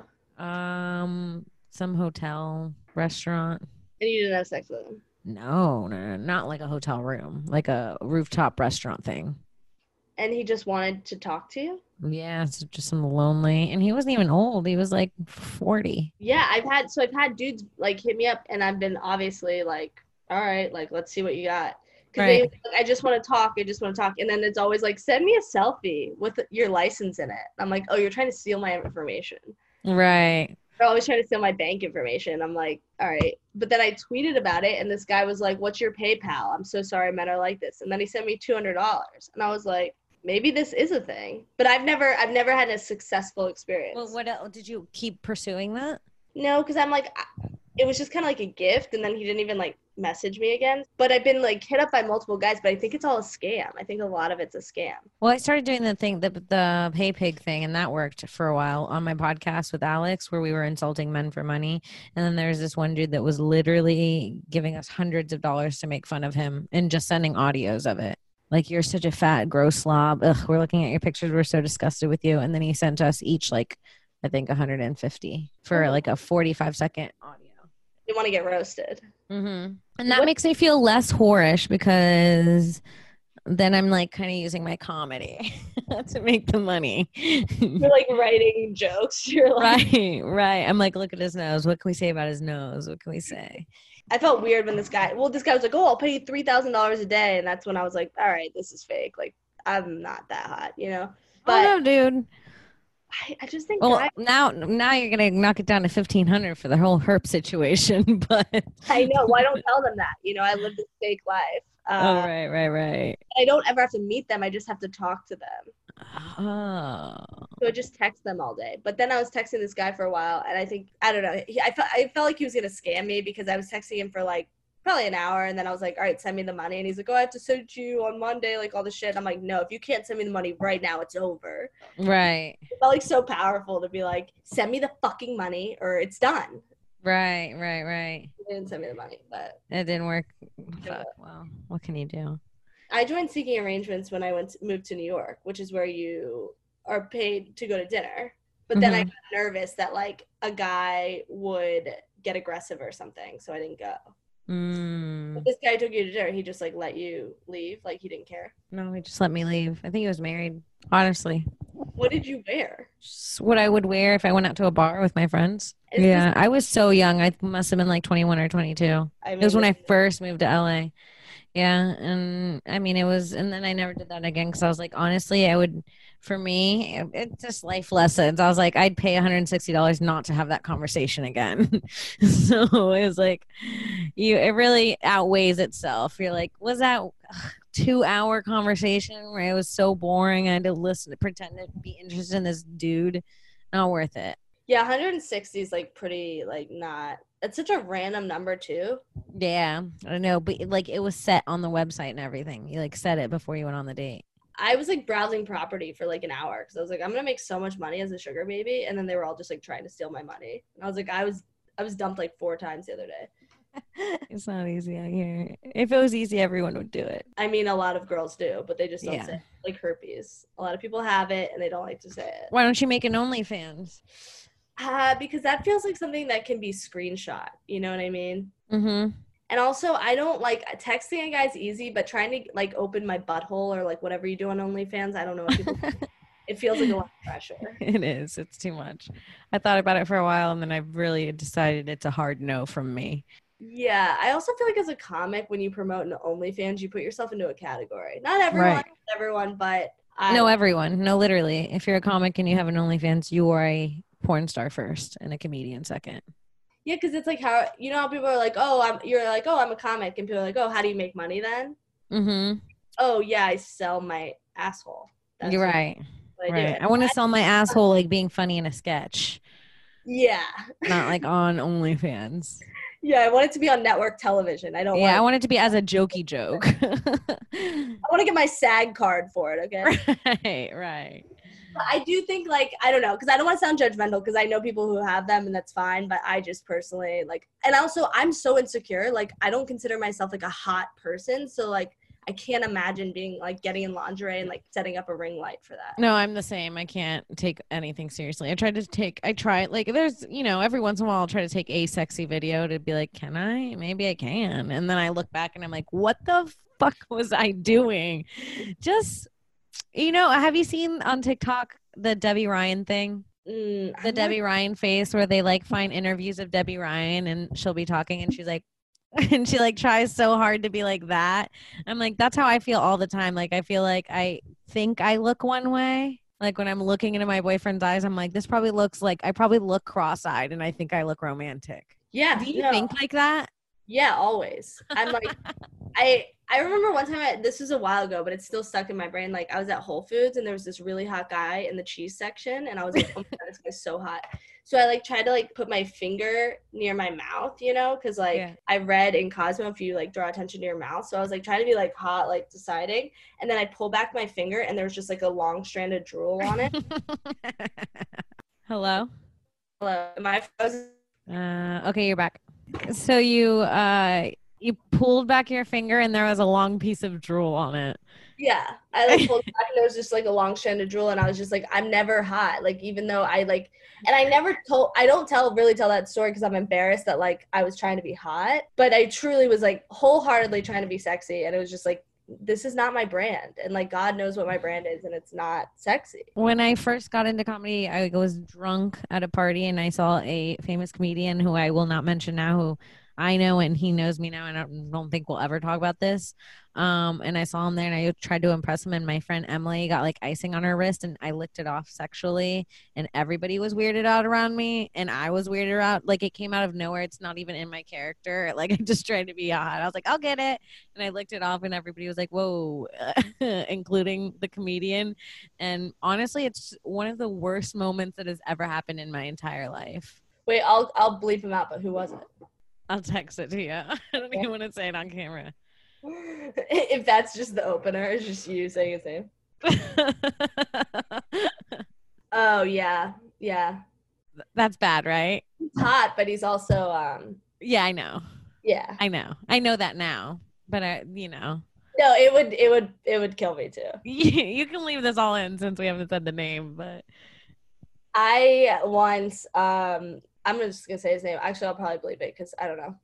Um some hotel, restaurant. And you didn't have sex with him. No, no, no, not like a hotel room, like a rooftop restaurant thing. And he just wanted to talk to you. Yeah, it's just some lonely. And he wasn't even old. He was like 40. Yeah, I've had so I've had dudes like hit me up, and I've been obviously like, all right, like let's see what you got. Because Right. like, I just want to talk. I just want to talk, and then it's always like, send me a selfie with your license in it. I'm like, oh, you're trying to steal my information. Right. They're always trying to steal my bank information. I'm like, all right. But then I tweeted about it, and this guy was like, "What's your PayPal? I'm so sorry, men are like this." And then he sent me two hundred dollars, and I was like, maybe this is a thing. But I've never, I've never had a successful experience. Well, what else did you keep pursuing that? No, because I'm like, it was just kind of like a gift, and then he didn't even like message me again. But I've been like hit up by multiple guys, but I think it's all a scam. I think a lot of it's a scam. Well, I started doing the thing, the the pay pig thing, and that worked for a while on my podcast with Alex, where we were insulting men for money. And then there's this one dude that was literally giving us hundreds of dollars to make fun of him and just sending audios of it. Like you're such a fat, gross slob. Ugh, we're looking at your pictures. We're so disgusted with you. And then he sent us each like, I think 150 for Oh. like a 45 second audio. You want to get roasted. Mm-hmm. And that What- makes me feel less whorish because then I'm like kind of using my comedy to make the money. You're like writing jokes. You're like, right, right. I'm like, look at his nose. What can we say about his nose? What can we say? I felt weird when this guy, well, this guy was like, oh, I'll pay you $3,000 a day. And that's when I was like, all right, this is fake. Like, I'm not that hot, you know? But oh no, dude. I, I just think Well, guys, now now you're gonna knock it down to fifteen hundred for the whole herp situation, but I know. Why don't tell them that? You know, I live this fake life. Uh, oh right, right, right. I don't ever have to meet them. I just have to talk to them. Oh, So I just text them all day. But then I was texting this guy for a while, and I think I don't know. He, I felt I felt like he was gonna scam me because I was texting him for like probably an hour, and then I was like, "All right, send me the money." And he's like, "Oh, I have to send you on Monday, like all the shit." I'm like, "No, if you can't send me the money right now, it's over." right, It felt like so powerful to be like, "Send me the fucking money, or it's done." right, right, right. He didn't send me the money, but It didn't work. Fuck. Well, what can you do? I joined Seeking Arrangements when I went to, moved to New York, which is where you are paid to go to dinner. But then I Mhm. got nervous that like a guy would get aggressive or something, so I didn't go. Mm, this guy took you to dinner. He just like let you leave, like he didn't care. no, he just let me leave. I think he was married. Honestly, What did you wear? Just what I would wear if I went out to a bar with my friends. Is yeah, this- I was so young. I must have been like twenty one or twenty two. I It was when I first moved to LA. Yeah, and I mean it was, and then I never did that again because I was like, honestly, I would, for me, it, it's just life lessons. I was like, I'd pay one hundred and sixty dollars not to have that conversation again. so it was like, you, it really outweighs itself. You're like, was that two hour conversation where it was so boring? I had to listen, pretend to be interested in this dude. Not worth it. Yeah, 160 is like pretty like not. It's such a random number too. Yeah, I don't know, but like it was set on the website and everything. You like set it before you went on the date. I was like browsing property for like an hour because I was like, I'm gonna make so much money as a sugar baby, and then they were all just like trying to steal my money. And I was like, I was I was dumped like four times the other day. it's not easy out here. If it was easy, everyone would do it. I mean, a lot of girls do, but they just don't Yeah. say it. like herpes. A lot of people have it and they don't like to say it. Why don't you make an OnlyFans? Uh, because that feels like something that can be screenshot. You know what I mean? Mm-hmm. And also, I don't like texting a guy's easy, but trying to like open my butthole or like whatever you do on OnlyFans, I don't know. What people, it feels like a lot of pressure. It is. It's too much. I thought about it for a while and then I've really decided it's a hard no from me. Yeah, I also feel like as a comic, when you promote an OnlyFans, you put yourself into a category. Not everyone, Right. everyone, but I, No, everyone. No, literally. If you're a comic and you have an OnlyFans, you are a porn star first and a comedian second. yeah, because it's like how you know how people are like, oh, I'm. You're like, oh, I'm a comic, and people are like, oh, how do you make money then? Mm-hmm. Oh, yeah, I sell my asshole. That's You're what- right. I. Right. I want to sell my asshole like being funny in a sketch, Yeah, not like on OnlyFans. yeah, I want it to be on network television. I don't. Yeah, I want. want it to be as a jokey joke. I want to get my SAG card for it. Okay. right, right. I do think like I don't know because I don't want to sound judgmental because I know people who have them and that's fine. But I just personally like, and also I'm so insecure. Like I don't consider myself like a hot person, so like I can't imagine being like getting in lingerie and like setting up a ring light for that. No, I'm the same. I can't take anything seriously. I try to take, I try, like, there's, you know, every once in a while I'll try to take a sexy video to be like, can I? Maybe I can. And then I look back and I'm like, what the fuck was I doing? Just, you know, have you seen on TikTok the Debby Ryan thing? Mm, the I'm Debby Ryan face where they like find interviews of Debby Ryan and she'll be talking and she's like and she like tries so hard to be like that. I'm like that's how I feel all the time. Like I feel like I think I look one way. Like when I'm looking into my boyfriend's eyes, I'm like this probably looks like I probably look cross-eyed and I think I look romantic. Yeah. Do you no. think like that? Yeah, always. I'm like, I I remember one time. I, this was a while ago, but it's still stuck in my brain. Like I was at Whole Foods and there was this really hot guy in the cheese section, and I was like, oh my god, this guy's so hot. So I like tried to like put my finger near my mouth, you know, because like Yeah. I read in Cosmo if you like draw attention to your mouth. So I was like trying to be like hot, like deciding, and then I pull back my finger and there was just like a long strand of drool on it. Hello. Hello, am I frozen? Uh, okay, you're back. So you uh you pulled back your finger and there was a long piece of drool on it. Yeah, I like pulled back and there was just like a long strand of drool, and I was just like, I'm never hot. Like even though I like, and I never told, I don't tell really tell that story because I'm embarrassed that like I was trying to be hot, but I truly was like wholeheartedly trying to be sexy, and it was just like this is not my brand, and like God knows what my brand is, and it's not sexy. When I first got into comedy, I was drunk at a party and I saw a famous comedian who I will not mention now, who I know and he knows me now, and I don't, think we'll ever talk about this. Um, and I saw him there and I tried to impress him, and my friend Emily got like icing on her wrist, and I licked it off sexually, and everybody was weirded out around me, and I was weirded out. Like it came out of nowhere. It's not even in my character. Like I just tried to be hot. I was like, I'll get it, and I licked it off, and everybody was like, "Whoa," including the comedian. And honestly, it's one of the worst moments that has ever happened in my entire life. Wait, I'll I'll bleep him out, but who was it? I'll text it to you. I don't even want to say it on camera. if that's just the opener, it's just you saying his name. Oh yeah, yeah. That's bad, right? He's hot, but he's also um Yeah, I know. yeah. I know. I know that now. But I, you know, No, it would it would it would kill me too. you can leave this all in since we haven't said the name. But I once um I'm just gonna say his name. Actually, I'll probably believe it because I don't know.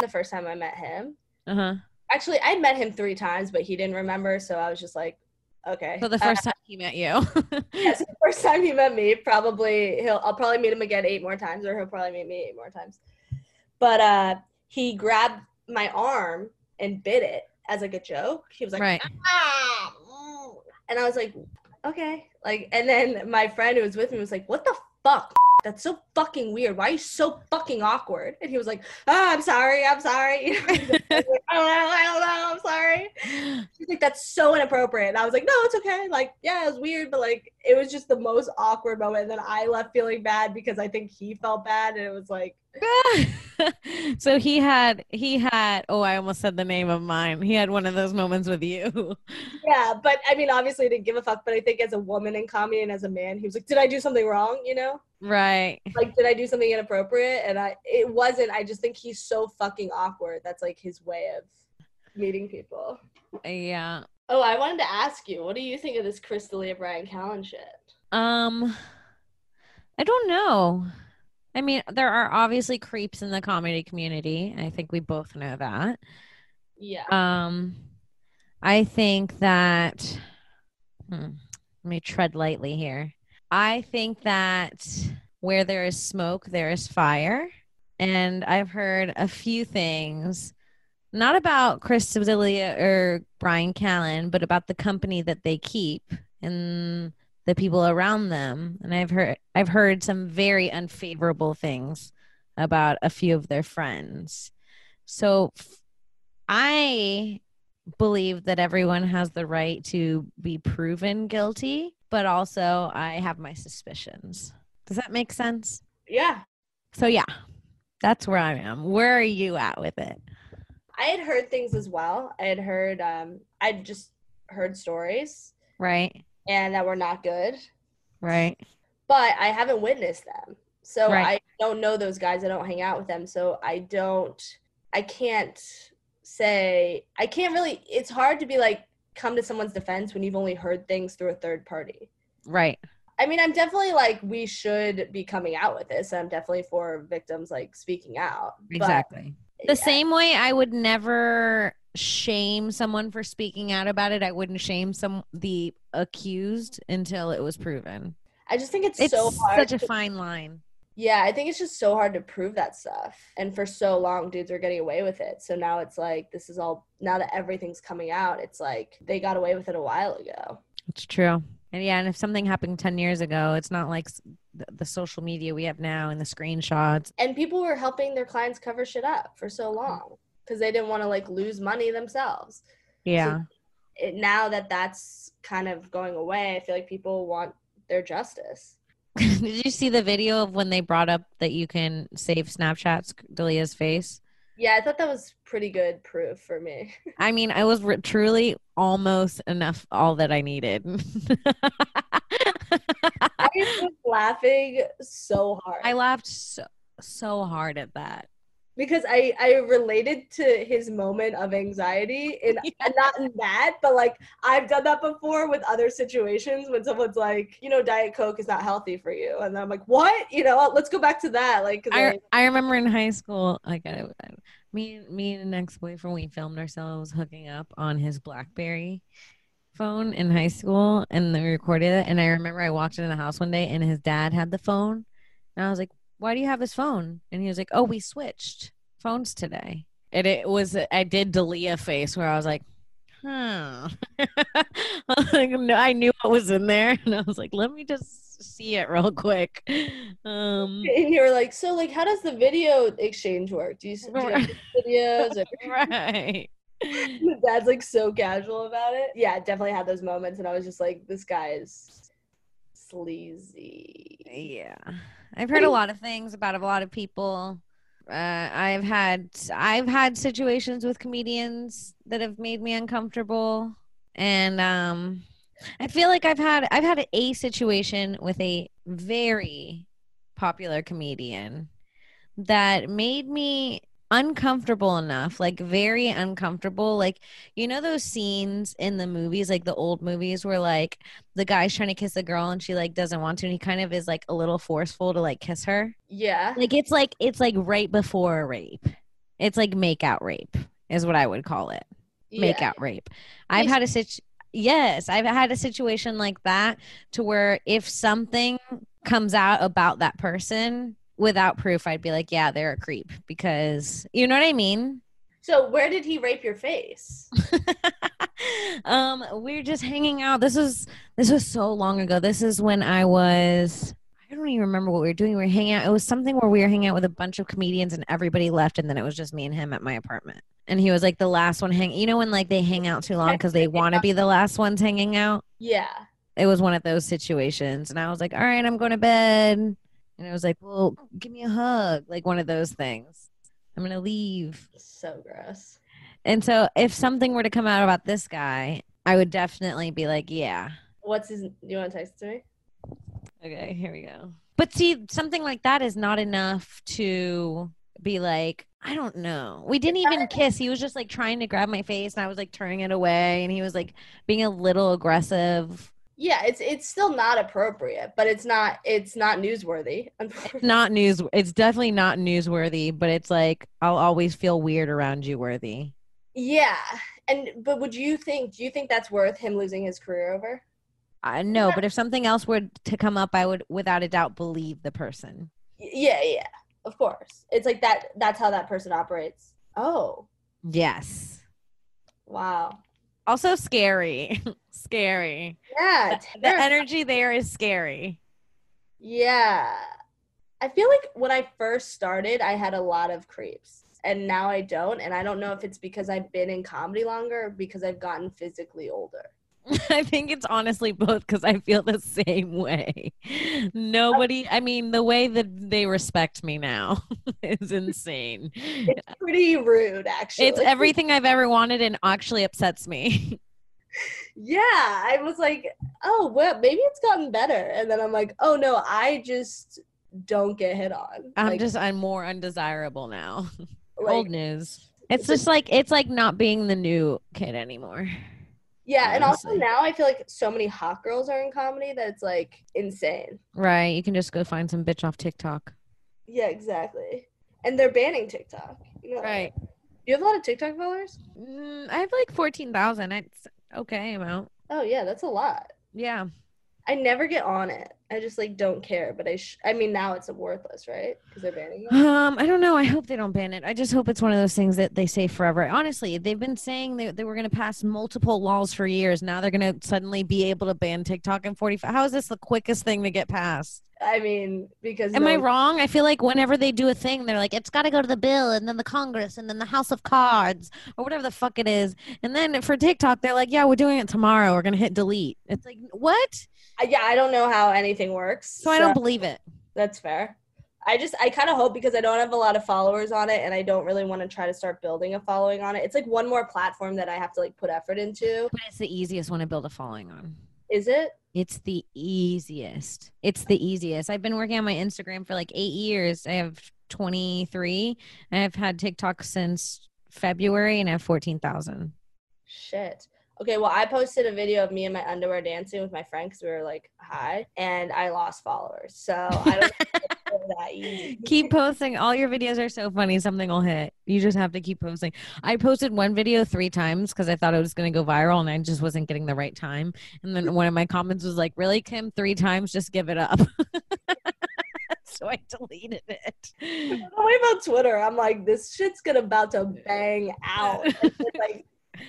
The first time I met him, uh huh. Actually, I met him three times, but he didn't remember, so I was just like, okay. So the Uh, first time he met you. yes, the first time he met me, probably he'll I'll probably meet him again eight more times, or he'll probably meet me eight more times. But uh, he grabbed my arm and bit it as like a joke. He was like, right. ah, mm." and I was like, okay, like, and then my friend who was with me was like, what the fuck? That's so fucking weird. Why are you so fucking awkward? And he was like, oh, I'm sorry, I'm sorry. I was like, I don't know, I don't know, I'm sorry. She's like, that's so inappropriate. And I was like, no, it's okay. Like, yeah, it was weird, but like, it was just the most awkward moment. And then I left feeling bad because I think he felt bad. And it was like, so he had he had oh I almost said the name of mine. He had one of those moments with you. yeah, but I mean, obviously, I didn't give a fuck. But I think as a woman in comedy and as a man, he was like, did I do something wrong? You know? right. like did i do something inappropriate and i it wasn't i just think he's so fucking awkward that's like his way of meeting people Yeah. oh i wanted to ask you what do you think of this crystalia Bryan Callen shit Um I don't know. I mean, there are obviously creeps in the comedy community. I think we both know that. yeah Um I think that hmm, let me tread lightly here. I think that where there is smoke, there is fire. And I've heard a few things, not about Chris D'Elia or Bryan Callen, but about the company that they keep and the people around them. And I've heard I've heard some very unfavorable things about a few of their friends. So i believe that everyone has the right to be proven guilty, but also I have my suspicions. Does that make sense? yeah So yeah, that's where I am. Where are you at with it? i had heard things as well i had heard um i just heard stories Right? And that were not good. Right. but i haven't witnessed them. So Right. i don't know those guys. I don't hang out with them. So i don't i can't say i can't really it's hard to be like come to someone's defense when you've only heard things through a third party. Right. i mean i'm definitely like we should be coming out with this. I'm definitely for victims like speaking out. But, Exactly. The yeah, same way I would never shame someone for speaking out about it, I wouldn't shame some the accused until it was proven. i just think it's, It's so hard such a to- fine line. yeah i think it's just so hard to prove that stuff and for so long dudes were getting away with it so now it's like this is all now that everything's coming out it's like they got away with it a while ago It's true. And yeah, and if something happened 10 years ago, it's not like the, the social media we have now and the screenshots. and people were helping their clients cover shit up for so long because they didn't want to like lose money themselves Yeah. It, now that that's kind of going away i feel like people want their justice Did you see the video of when they brought up that you can save Snapchats D'Elia's face? Yeah, I thought that was pretty good proof for me. I mean, I was re- truly almost enough all that I needed. I was laughing so hard. I laughed so, so hard at that. Because I I related to his moment of anxiety in Yeah. and not in that, but like I've done that before with other situations when someone's like, you know, Diet Coke is not healthy for you, and I'm like, what? You know, let's go back to that. Like, I, I- I remember in high school, like I, I- me me and an ex boyfriend, we filmed ourselves hooking up on his BlackBerry phone in high school, and then we recorded it. And I remember I walked into the house one day, and his dad had the phone, and I was like, "Why do you have his phone?" And he was like, "Oh, we switched phones today." And it was I did D'Elia face where I was like. Huh. I like, no, I knew what was in there, and I was like, "Let me just see it real quick." Um, and you were like, so like, how does the video exchange work? Do you, do you videos? Or- right. the dad's like so casual about it. Yeah, definitely had those moments, and I was just like, this guy is sleazy. Yeah. I've heard a lot of things about a lot of people. Uh, I've had I've had situations with comedians that have made me uncomfortable, and um, I feel like I've had I've had a situation with a very popular comedian that made me uncomfortable enough like very uncomfortable. Like you know those scenes in the movies like the old movies where like the guy's trying to kiss a girl and she like doesn't want to and he kind of is like a little forceful to like kiss her? Yeah. like it's like it's like right before a rape. It's like make out rape is what i would call it. Make yeah. out rape. I've had a situ yes i've had a situation like that to where if something comes out about that person without proof i'd be like yeah they're a creep because you know what i mean? So where did he rape your face? um we're just hanging out. This was this was so long ago. This is when i was i don't even remember what we were doing. We were hanging out. It was something where we were hanging out with a bunch of comedians and everybody left and then it was just me and him at my apartment. And he was like the last one hang you know when like they hang out too long because they want to be the last ones hanging out? Yeah. it was one of those situations. And i was like all right i'm going to bed and it was like well give me a hug like one of those things i'm gonna leave So gross. and so if something were to come out about this guy, I would definitely be like, yeah. What's his? Do you want to text to me? Okay, here we go. But see, something like that is not enough to be like, I don't know. We didn't even kiss. He was just like trying to grab my face and I was like turning it away and he was like being a little aggressive. Yeah, it's it's still not appropriate, but it's not it's not newsworthy. It's not news it's definitely not newsworthy, but it's like I'll always feel weird around you worthy. yeah, and but would you think? Do you think that's worth him losing his career over? I know, but if something else were to come up, I would without a doubt believe the person. Yeah, yeah, of course. It's like that. That's how that person operates. Oh, Yes. wow. Also scary. scary. Yeah, The terrifying. energy there is scary. Yeah. I feel like when I first started, I had a lot of creeps, and now I don't. And I don't know if it's because I've been in comedy longer or because I've gotten physically older. I think it's honestly both because I feel the same way. Nobody, I mean, the way that they respect me now is insane. It's pretty rude, actually. It's everything I've ever wanted and actually upsets me. Yeah, I was like, oh, well, maybe it's gotten better. And then I'm like, oh no, I just don't get hit on. I'm Like- just, I'm more undesirable now. like, Old news. It's just like, it's like not being the new kid anymore. Yeah, and also now I feel like so many hot girls are in comedy that it's like insane. Right. You can just go find some bitch off TikTok. Yeah, exactly. And they're banning TikTok. You know Right. Do you have a lot of TikTok followers? Mm, I have like 14,000. It's okay amount. Oh yeah, that's a lot. Yeah. I never get on it. I just like don't care. But I, sh- I mean, now it's a worthless, right? Because they're banning it. Um, I don't know. I hope they don't ban it. I just hope it's one of those things that they say forever. Honestly, they've been saying they, they were going to pass multiple laws for years. Now they're going to suddenly be able to ban TikTok in 45. How is this the quickest thing to get passed? I mean, because Am I wrong? I feel like whenever they do a thing, they're like, it's got to go to the bill and then the Congress and then the House of Cards or whatever the fuck it is. And then for TikTok, they're like, yeah, we're doing it tomorrow. We're going to hit delete. It's like, what? Yeah, I don't know how anything anything works. So I don't believe it. That's fair. I just I kind of hope because I don't have a lot of followers on it and I don't really want to try to start building a following on it. It's like one more platform that I have to like put effort into. But it's the easiest one to build a following on. Is it? It's the easiest. It's the easiest. I've been working on my Instagram for like eight years. I have 23. I've had TikTok since February and I have 14,000. Shit. Okay, well, I posted a video of me in my underwear dancing with my friend because we were like high, and I lost followers. So I don't think it's that easy. keep posting. All your videos are so funny. Something will hit. You just have to keep posting. I posted one video three times because I thought it was going to go viral and I just wasn't getting the right time. And then one of my comments was like, Really, Kim? Three times? Just give it up. so I deleted it. The way about Twitter, I'm like, this shit's gonna about to bang out. Like,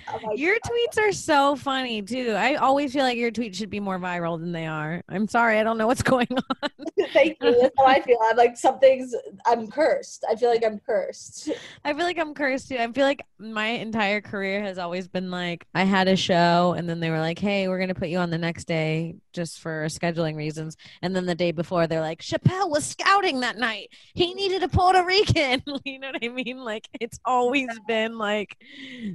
Oh like, Your tweets are so funny too. I always feel like your tweets should be more viral than they are. I'm sorry, I don't know what's going on. thank you. That's how I feel. I'm like, something's. I'm cursed. I feel like I'm cursed. I feel like I'm cursed too. I feel like my entire career has always been like I had a show and then they were like, "Hey, we're gonna put you on the next day just for scheduling reasons." And then the day before, they're like, "Chappelle was scouting that night. He needed a Puerto Rican." you know what I mean? Like it's always been like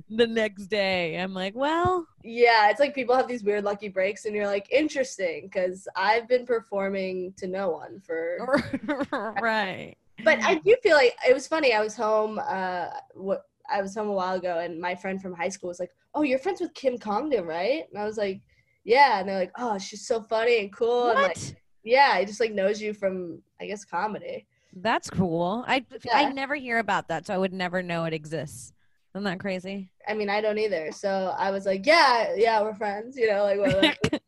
the next day. I'm like, well, Yeah, it's like people have these weird lucky breaks, and you're like, interesting, because I've been performing to no one for. right. But I do feel like it was funny. I was home. Uh, what I was home a while ago, and my friend from high school was like, "Oh, you're friends with Kim Congdon, right?" And I was like, "Yeah." And they're like, "Oh, she's so funny and cool." And like, What? yeah, I just like knows you from I guess comedy. That's cool. I I never hear about that, so I would never know it exists. Isn't that crazy? I mean, I don't either. So I was like, "Yeah, yeah, we're friends." You know, like whatever.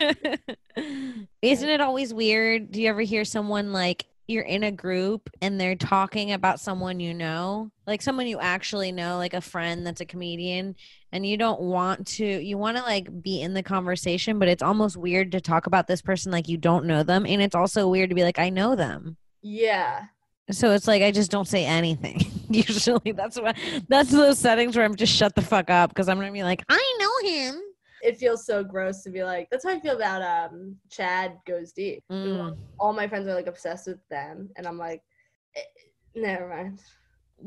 yeah. Isn't it always weird? Do you ever hear someone like you're in a group and they're talking about someone you know, like someone you actually know, like a friend that's a comedian, and you don't want to, you want to like be in the conversation, but it's almost weird to talk about this person like you don't know them. And it's also weird to be like, I know them. yeah. So it's like I just don't say anything. Usually that's what that's those settings where I'm just shut the fuck up because I'm gonna be like, I know him. It feels so gross to be like. That's how I feel about um Chad goes deep. Mm. All my friends are like obsessed with them, and I'm like, eh, never mind.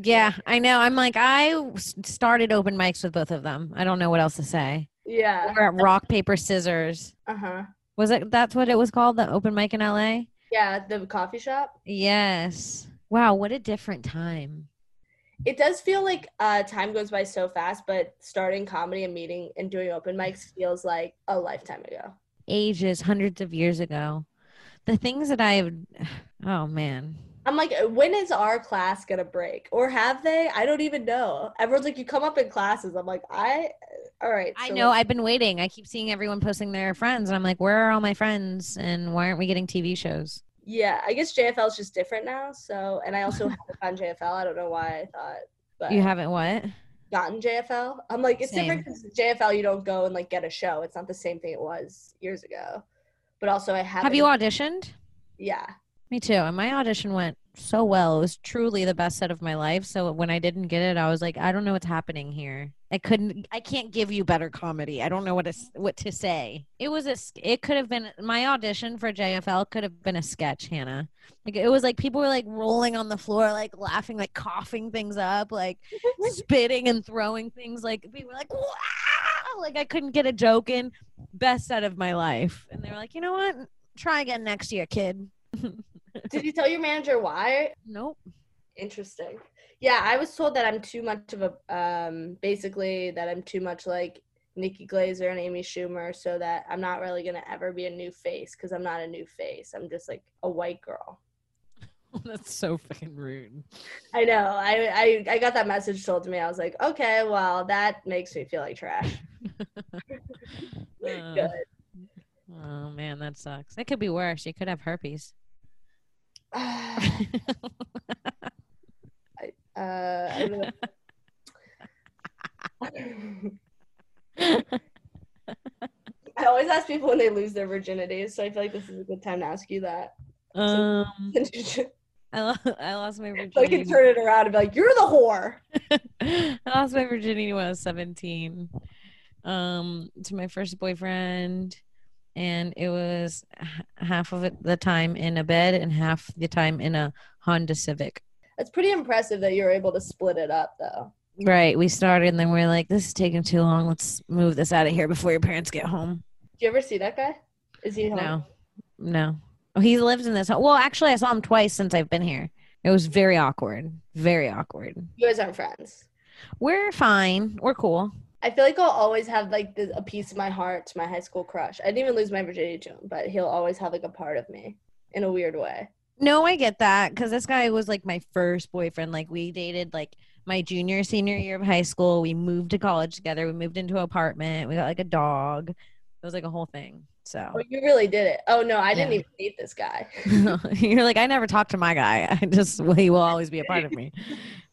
Yeah, I know. I'm like, I started open mics with both of them. I don't know what else to say. Yeah. We're at rock, paper, scissors. Uh huh. Was it that's what it was called? The open mic in LA? Yeah, the coffee shop. Yes. Wow, what a different time. It does feel like uh, time goes by so fast, but starting comedy and meeting and doing open mics feels like a lifetime ago. Ages, hundreds of years ago. The things that I've oh man. I'm like, when is our class gonna break? Or have they? I don't even know. Everyone's like, you come up in classes. I'm like, I, all right. I know I've been waiting. I keep seeing everyone posting their friends and I'm like, where are all my friends and why aren't we getting TV shows? Yeah, I guess JFL is just different now. So, and I also haven't found JFL. I don't know why I thought, but You haven't what? gotten JFL. I'm like, it's different because JFL, you don't go and like get a show. It's not the same thing it was years ago. But also, I haven't. Have you auditioned? Yeah. Me too. And my audition went so well. It was truly the best set of my life. So when I didn't get it, I was like, I don't know what's happening here. I couldn't. I can't give you better comedy. I don't know what to what to say. It was a. It could have been my audition for JFL. Could have been a sketch, Hannah. Like it was like people were like rolling on the floor, like laughing, like coughing things up, like spitting and throwing things. Like people were like, wow! Like I couldn't get a joke in. Best set of my life. And they were like, you know what? Try again next year, kid. Did you tell your manager why? Nope. Interesting. Yeah, I was told that I'm too much of a um basically that I'm too much like Nikki Glazer and Amy Schumer so that I'm not really going to ever be a new face cuz I'm not a new face. I'm just like a white girl. That's so fucking rude. I know. I I I got that message told to me. I was like, "Okay, well, that makes me feel like trash." Uh, Good. oh man, that sucks. It could be worse. You could have herpes. uh, I don't know. I always ask people when they lose their virginity, so I feel like this is a good time to ask you that. um, so I, lo- I lost my virginity. I can turn it around and be like, "You're the whore." I lost my virginity when I was 17. Um, to my first boyfriend. and it was h- half of it the time in a bed and half the time in a Honda Civic. It's pretty impressive that you're able to split it up, though. Right. We started and then we are like, this is taking too long. Let's move this out of here before your parents get home. Do you ever see that guy? Is he home? No. No. Oh, he lives in this. Well, actually, I saw him twice since I've been here. It was very awkward. Very awkward. You guys aren't friends. We're fine. We're cool. I feel like I'll always have like the, a piece of my heart to my high school crush. I didn't even lose my virginity to him, but he'll always have like a part of me in a weird way. No, I get that because this guy was like my first boyfriend. Like we dated like my junior, senior year of high school. We moved to college together. We moved into an apartment. We got like a dog. It was like a whole thing. So Oh, you really did it. Oh no, I didn't Yeah. even date this guy. you're like, I never talked to my guy. I just he will always be a part of me.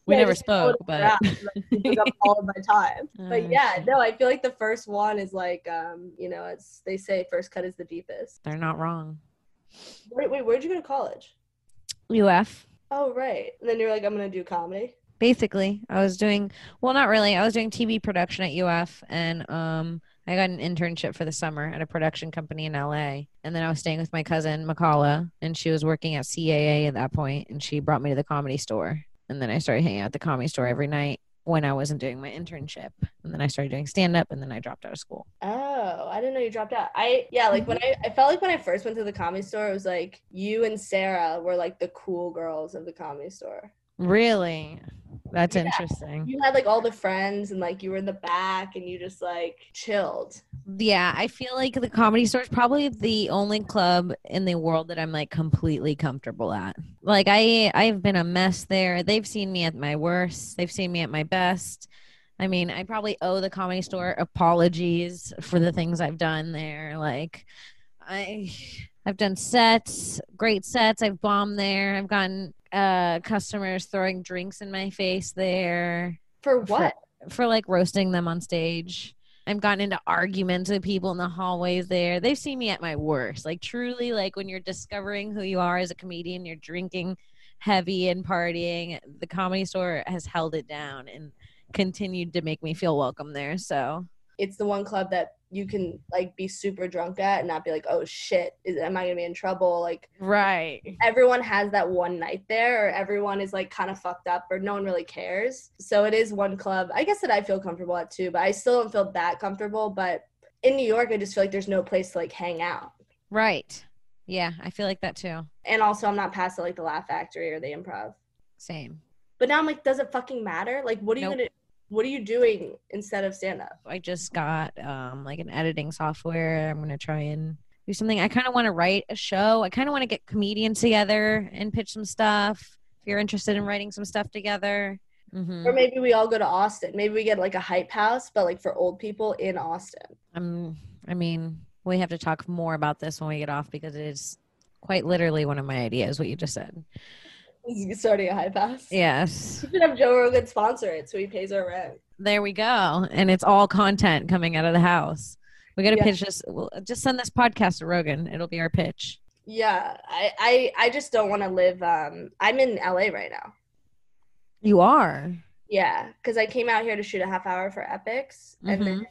We Yeah, never spoke, but like, up all of my time. But yeah, no, I feel like the first one is like, um, you know, as they say first cut is the deepest. they're not wrong. Wait, wait, where'd you go to college? UF. Oh right, and then you're like, I'm gonna do comedy. basically i was doing well not really. I was doing tv production at uf and um i got an internship for the summer at a production company in la and then i was staying with my cousin Makala, and she was working at caa at that point and she brought me to the comedy store. And then i started hanging out at the comedy store every night when i wasn't doing my internship and then i started doing stand up and then i dropped out of school Oh, I didn't know you dropped out. I yeah, like when mm-hmm. I I felt like when I first went to the comedy store, it was like you and Sarah were like the cool girls of the comedy store. Really that's Yeah. interesting You had like all the friends and like you were in the back and you just like chilled. Yeah, I feel like the comedy store is probably the only club in the world that I'm like completely comfortable at. Like I I've been a mess there. They've seen me at my worst. They've seen me at my best. I mean, I probably owe the comedy store apologies for the things I've done there. Like I I've done sets, great sets. I've bombed there. I've gotten uh customers throwing drinks in my face there For For- what? for like roasting them on stage. I've gotten into arguments with people in the hallways there. They've seen me at my worst. Like truly like when you're discovering who you are as a comedian, you're drinking heavy and partying. The comedy store has held it down and continued to make me feel welcome there. So It's the one club that you can like be super drunk at and not be like, oh shit, is, am I gonna be in trouble? Like Right. everyone has that one night there, or everyone is like kind of fucked up, or no one really cares. So it is one club. I guess that I feel comfortable at too, but I still don't feel that comfortable. But in New York, I just feel like there's no place to like hang out. Right. Yeah, I feel like that too. And also, I'm not past like the Laugh Factory or the Improv. Same. But now I'm like, does it fucking matter? Like, what are you Nope. gonna? What are you doing instead of stand up? I just got um like an editing software. I'm gonna try and do something. I kind of want to write a show. I kind of want to get comedians together and pitch some stuff. If you're interested in writing some stuff together, hmm Or maybe we all go to Austin. Maybe we get like a hype house, but like for old people in Austin. I'm. I mean, we have to talk more about this when we get off because it is quite literally one of my ideas. What you just said. Starting a high pass. Yes. We should have Joe Rogan sponsor it so he pays our rent. There we go. And it's all content coming out of the house. We got to Yeah. pitch this. We'll just send this podcast to Rogan. It'll be our pitch. Yeah, I I, I just don't want to live. Um, I'm in LA right now. You are. Yeah, because I came out here to shoot a half hour for Epix, and then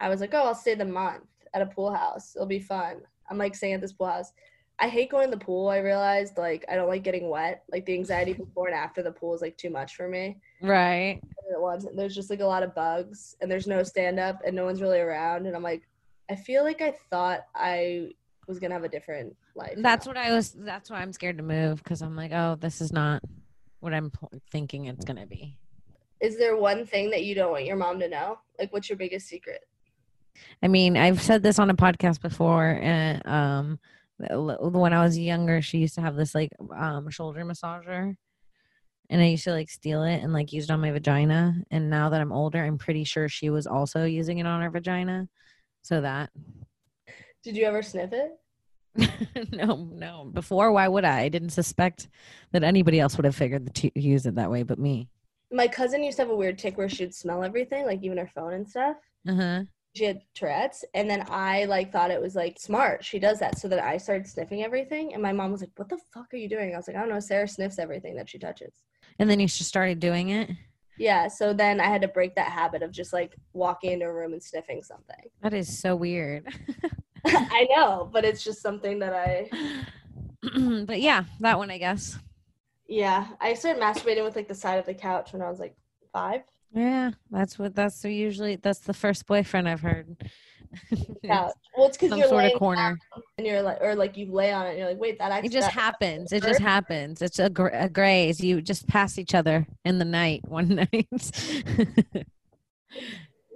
I was like, oh, I'll stay the month at a pool house. It'll be fun. I'm like staying at this pool house. I hate going to the pool. I realized like I don't like getting wet. Like the anxiety before and after the pool is like too much for me. Right. It. There's just like a lot of bugs, and there's no stand up, and no one's really around. And I'm like, I feel like I thought I was gonna have a different life. That's now. what I was. That's why I'm scared to move because I'm like, oh, this is not what I'm thinking it's gonna be. Is there one thing that you don't want your mom to know? Like, what's your biggest secret? I mean, I've said this on a podcast before, and um, when I was younger, she used to have this like um shoulder massager, and I used to like steal it and like use it on my vagina. And now that I'm older, I'm pretty sure she was also using it on her vagina. So that Did you ever sniff it? no, no. Before, why would I? I didn't suspect that anybody else would have figured to use it that way, but me. My cousin used to have a weird tick where she'd smell everything, like even her phone and stuff. Uh huh. She had Tourette's, and then I like thought it was like smart. She does that, so then I started sniffing everything, and my mom was like, "What the fuck are you doing?" I was like, "I don't know." Sarah sniffs everything that she touches. And then you just started doing it. Yeah, so then I had to break that habit of just like walking into a room and sniffing something. That is so weird. I know, but it's just something that I but yeah, that one I guess. yeah, I started masturbating with like the side of the couch when I was like five. Yeah, that's what that's usually that's the couch. Well, it's because you're sort of corner. and you're like, or like you lay on it and you're like, wait, that actually It just that- happens. It just happens. It's a, gr- a graze. You just pass each other in the night one night.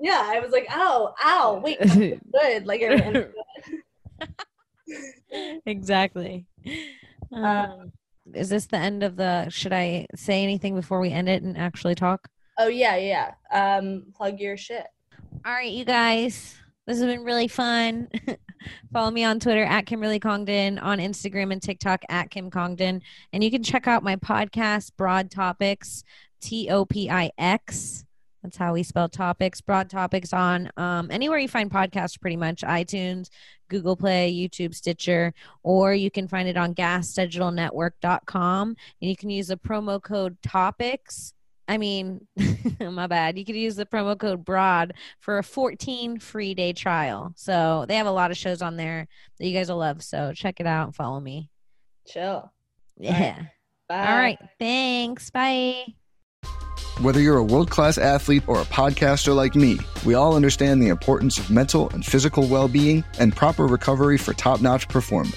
Yeah, I was like, ow, ow, wait, good. Like, exactly. Um, is this the end of the? Should I say anything before we end it and actually talk? Oh yeah, yeah. Um, plug your shit. All right, you guys. This has been really fun. Follow me on Twitter at Kimberly Congdon, on Instagram and TikTok at Kim Congdon. And you can check out my podcast, Broad Topix, T O P I X. That's how we spell topics. Broad Topix on um, anywhere you find podcasts, pretty much iTunes, Google Play, YouTube, Stitcher, or you can find it on gasdigitalnetwork.com. And you can use the promo code TOPICS. I mean, my bad. You could use the promo code BROAD for a 14 free day trial. So they have a lot of shows on there that you guys will love. So check it out and follow me. Chill. Yeah. Bye. All right. Thanks. Bye. Whether you're a world class athlete or a podcaster like me, we all understand the importance of mental and physical well being and proper recovery for top notch performance.